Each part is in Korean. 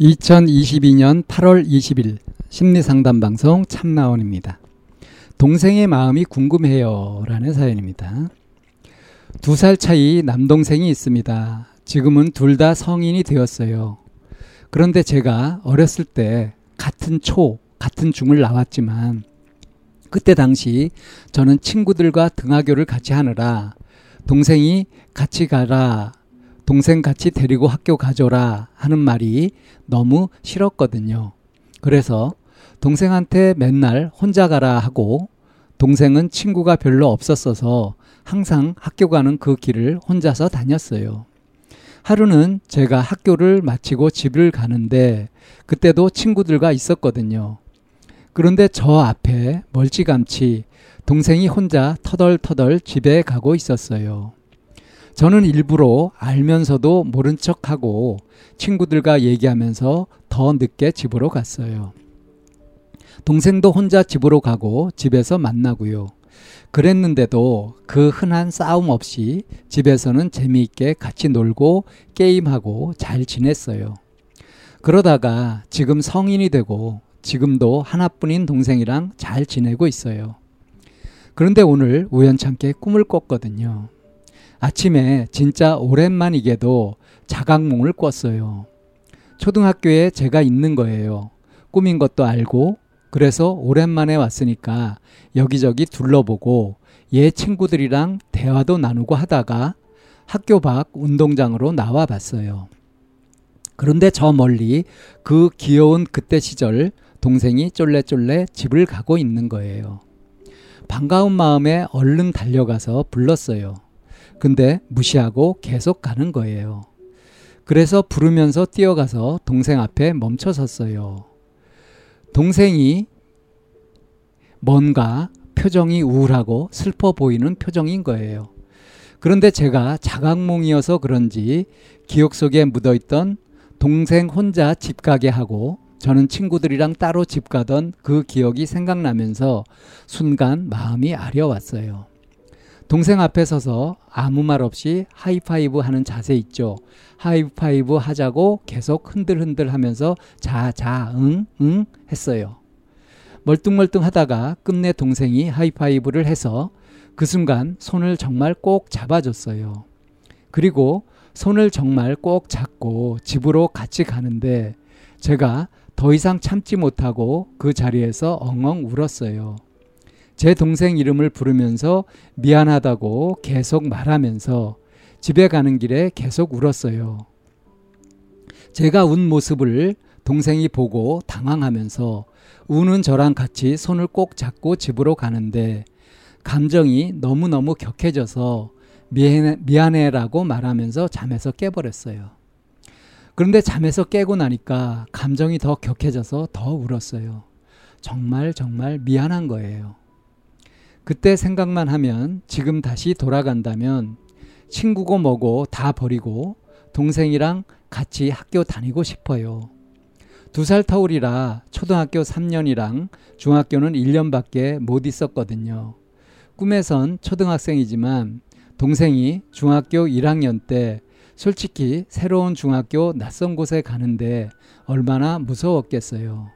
2022년 8월 20일 심리상담 방송 참나원입니다. 동생의 마음이 궁금해요. 라는 사연입니다. 두 살 차이 남동생이 있습니다. 지금은 둘 다 성인이 되었어요. 그런데 제가 어렸을 때 같은 초, 같은 중을 나왔지만 그때 당시 저는 친구들과 등하교를 같이 하느라 동생이 같이 가라 동생 같이 데리고 학교 가줘라 하는 말이 너무 싫었거든요. 그래서 동생한테 맨날 혼자 가라 하고 동생은 친구가 별로 없었어서 항상 학교 가는 그 길을 혼자서 다녔어요. 하루는 제가 학교를 마치고 집을 가는데 그때도 친구들과 있었거든요. 그런데 저 앞에 멀찌감치 동생이 혼자 터덜터덜 집에 가고 있었어요. 저는 일부러 알면서도 모른 척하고 친구들과 얘기하면서 더 늦게 집으로 갔어요. 동생도 혼자 집으로 가고 집에서 만나고요. 그랬는데도 그 흔한 싸움 없이 집에서는 재미있게 같이 놀고 게임하고 잘 지냈어요. 그러다가 지금 성인이 되고 지금도 하나뿐인 동생이랑 잘 지내고 있어요. 그런데 오늘 우연찮게 꿈을 꿨거든요. 아침에 진짜 오랜만이게도 자각몽을 꿨어요. 초등학교에 제가 있는 거예요. 꿈인 것도 알고 그래서 오랜만에 왔으니까 여기저기 둘러보고 얘 친구들이랑 대화도 나누고 하다가 학교 밖 운동장으로 나와 봤어요. 그런데 저 멀리 그 귀여운 그때 시절 동생이 쫄래쫄래 집을 가고 있는 거예요. 반가운 마음에 얼른 달려가서 불렀어요. 근데 무시하고 계속 가는 거예요. 그래서 부르면서 뛰어가서 동생 앞에 멈춰 섰어요. 동생이 뭔가 표정이 우울하고 슬퍼 보이는 표정인 거예요. 그런데 제가 자각몽이어서 그런지 기억 속에 묻어있던 동생 혼자 집 가게 하고 저는 친구들이랑 따로 집 가던 그 기억이 생각나면서 순간 마음이 아려왔어요. 동생 앞에 서서 아무 말 없이 하이파이브 하는 자세 있죠. 하이파이브 하자고 계속 흔들흔들 하면서 자, 자, 응, 응 했어요. 멀뚱멀뚱 하다가 끝내 동생이 하이파이브를 해서 그 순간 손을 정말 꼭 잡아줬어요. 그리고 손을 정말 꼭 잡고 집으로 같이 가는데 제가 더 이상 참지 못하고 그 자리에서 엉엉 울었어요. 제 동생 이름을 부르면서 미안하다고 계속 말하면서 집에 가는 길에 계속 울었어요. 제가 운 모습을 동생이 보고 당황하면서 우는 저랑 같이 손을 꼭 잡고 집으로 가는데 감정이 너무너무 격해져서 미안해, 미안해라고 말하면서 잠에서 깨버렸어요. 그런데 잠에서 깨고 나니까 감정이 더 격해져서 더 울었어요. 정말 정말 미안한 거예요. 그때 생각만 하면 지금 다시 돌아간다면 친구고 뭐고 다 버리고 동생이랑 같이 학교 다니고 싶어요. 두 살 터울이라 초등학교 3년이랑 중학교는 1년밖에 못 있었거든요. 꿈에선 초등학생이지만 동생이 중학교 1학년 때 솔직히 새로운 중학교 낯선 곳에 가는데 얼마나 무서웠겠어요.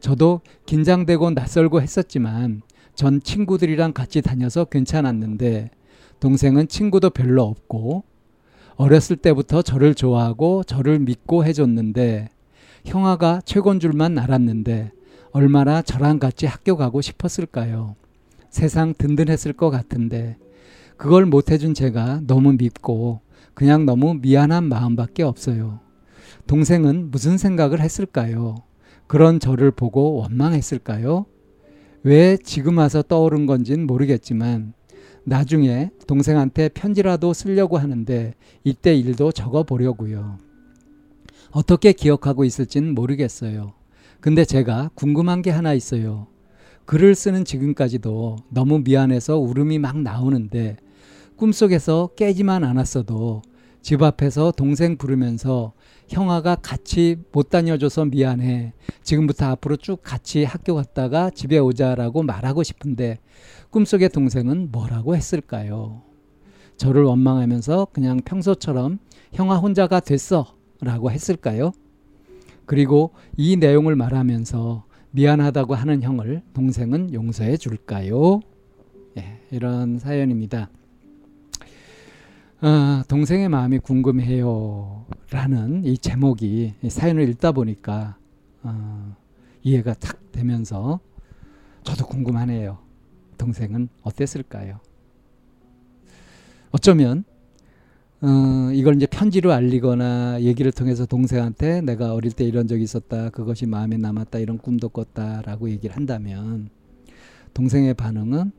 저도 긴장되고 낯설고 했었지만 전 친구들이랑 같이 다녀서 괜찮았는데 동생은 친구도 별로 없고 어렸을 때부터 저를 좋아하고 저를 믿고 해줬는데 형아가 최곤 줄만 알았는데 얼마나 저랑 같이 학교 가고 싶었을까요? 세상 든든했을 것 같은데 그걸 못해준 제가 너무 밉고 그냥 너무 미안한 마음밖에 없어요. 동생은 무슨 생각을 했을까요? 그런 저를 보고 원망했을까요? 왜 지금 와서 떠오른 건진 모르겠지만 나중에 동생한테 편지라도 쓰려고 하는데 이때 일도 적어 보려고요. 어떻게 기억하고 있을지는 모르겠어요. 근데 제가 궁금한 게 하나 있어요. 글을 쓰는 지금까지도 너무 미안해서 울음이 막 나오는데 꿈속에서 깨지만 않았어도 집 앞에서 동생 부르면서 형아가 같이 못 다녀줘서 미안해. 지금부터 앞으로 쭉 같이 학교 갔다가 집에 오자라고 말하고 싶은데 꿈속의 동생은 뭐라고 했을까요? 저를 원망하면서 그냥 평소처럼 형아 혼자가 됐어 라고 했을까요? 그리고 이 내용을 말하면서 미안하다고 하는 형을 동생은 용서해 줄까요? 예, 이런 사연입니다. 어, 동생의 마음이 궁금해요. 라는 이 제목이 이 사연을 읽다 보니까 어, 이해가 탁 되면서 저도 궁금하네요. 동생은 어땠을까요? 어쩌면 어, 이걸 이제 편지로 알리거나 얘기를 통해서 동생한테 내가 어릴 때 이런 적이 있었다. 그것이 마음에 남았다. 이런 꿈도 꿨다라고 얘기를 한다면 동생의 반응은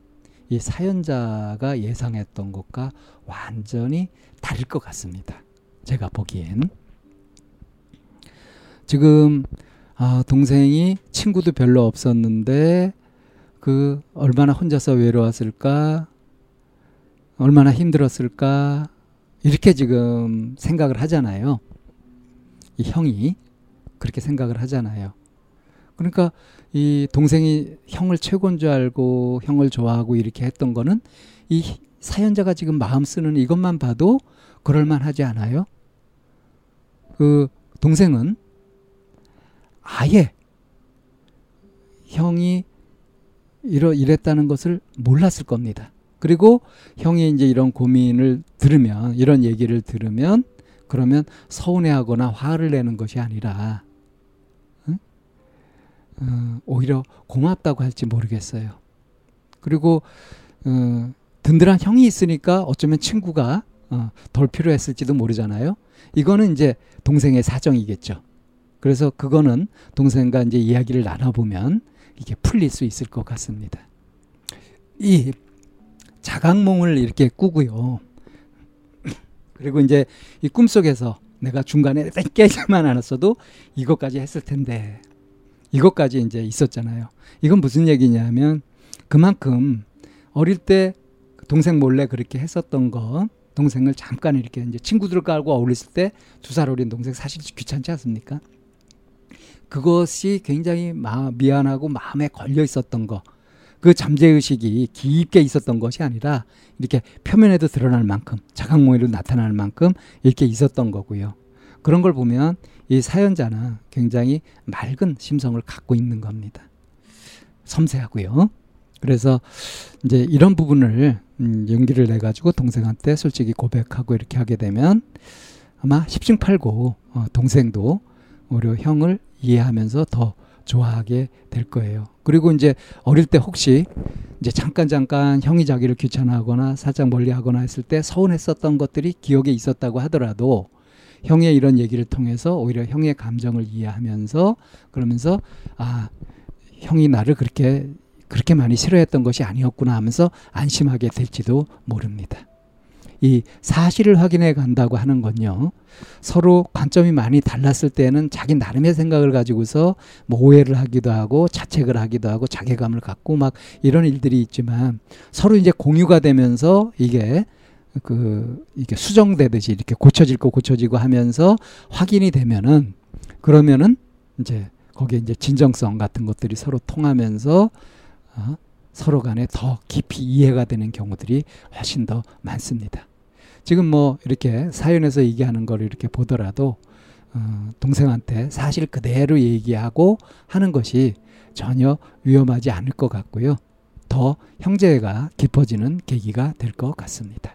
이 사연자가 예상했던 것과 완전히 다를 것 같습니다. 제가 보기엔. 지금 아, 동생이 친구도 별로 없었는데 그 얼마나 혼자서 외로웠을까? 얼마나 힘들었을까? 이렇게 지금 생각을 하잖아요. 이 형이 그렇게 생각을 하잖아요. 그러니까 이 동생이 형을 최고인 줄 알고 형을 좋아하고 이렇게 했던 거는 이 사연자가 지금 마음 쓰는 이것만 봐도 그럴만 하지 않아요? 그 동생은 아예 형이 이러 이랬다는 것을 몰랐을 겁니다. 그리고 형이 이제 이런 고민을 들으면 이런 얘기를 들으면 그러면 서운해하거나 화를 내는 것이 아니라 응? 어, 오히려 고맙다고 할지 모르겠어요. 그리고 어, 든든한 형이 있으니까 어쩌면 친구가 어, 덜 필요했을지도 모르잖아요. 이거는 이제 동생의 사정이겠죠. 그래서 그거는 동생과 이제 이야기를 나눠보면 이게 풀릴 수 있을 것 같습니다. 이 자각몽을 이렇게 꾸고요. 그리고 이제 이 꿈속에서 내가 중간에 깨지만 않았어도 이것까지 했을 텐데 이것까지 이제 있었잖아요. 이건 무슨 얘기냐면 그만큼 어릴 때 동생 몰래 그렇게 했었던 거 동생을 잠깐 이렇게 이제 친구들을 깔고 어울렸을 때 두 살 어린 동생 사실 귀찮지 않습니까? 그것이 굉장히 마, 미안하고 마음에 걸려 있었던 거. 그 잠재의식이 깊게 있었던 것이 아니라 이렇게 표면에도 드러날 만큼 자각몽으로 나타날 만큼 이렇게 있었던 거고요. 그런 걸 보면 이 사연자는 굉장히 맑은 심성을 갖고 있는 겁니다. 섬세하고요. 그래서 이제 이런 부분을 음, 용기를 내 가지고 동생한테 솔직히 고백하고 이렇게 하게 되면 아마 십중팔구 어, 동생도 오히려 형을 이해하면서 더 좋아하게 될 거예요. 그리고 이제 어릴 때 혹시 이제 잠깐 잠깐 형이 자기를 귀찮아하거나 살짝 멀리하거나 했을 때 서운했었던 것들이 기억에 있었다고 하더라도 형의 이런 얘기를 통해서 오히려 형의 감정을 이해하면서 그러면서 아 형이 나를 그렇게 그렇게 많이 싫어했던 것이 아니었구나 하면서 안심하게 될지도 모릅니다. 이 사실을 확인해 간다고 하는 건요. 서로 관점이 많이 달랐을 때는 자기 나름의 생각을 가지고서 뭐 오해를 하기도 하고 자책을 하기도 하고 자괴감을 갖고 막 이런 일들이 있지만 서로 이제 공유가 되면서 이게 그 이게 수정되듯이 이렇게 고쳐질 거 고쳐지고 하면서 확인이 되면은 그러면은 이제 거기에 이제 진정성 같은 것들이 서로 통하면서 어, 서로 간에 더 깊이 이해가 되는 경우들이 훨씬 더 많습니다. 지금 뭐 이렇게 사연에서 얘기하는 걸 이렇게 보더라도 어, 동생한테 사실 그대로 얘기하고 하는 것이 전혀 위험하지 않을 것 같고요. 더 형제가 깊어지는 계기가 될 것 같습니다.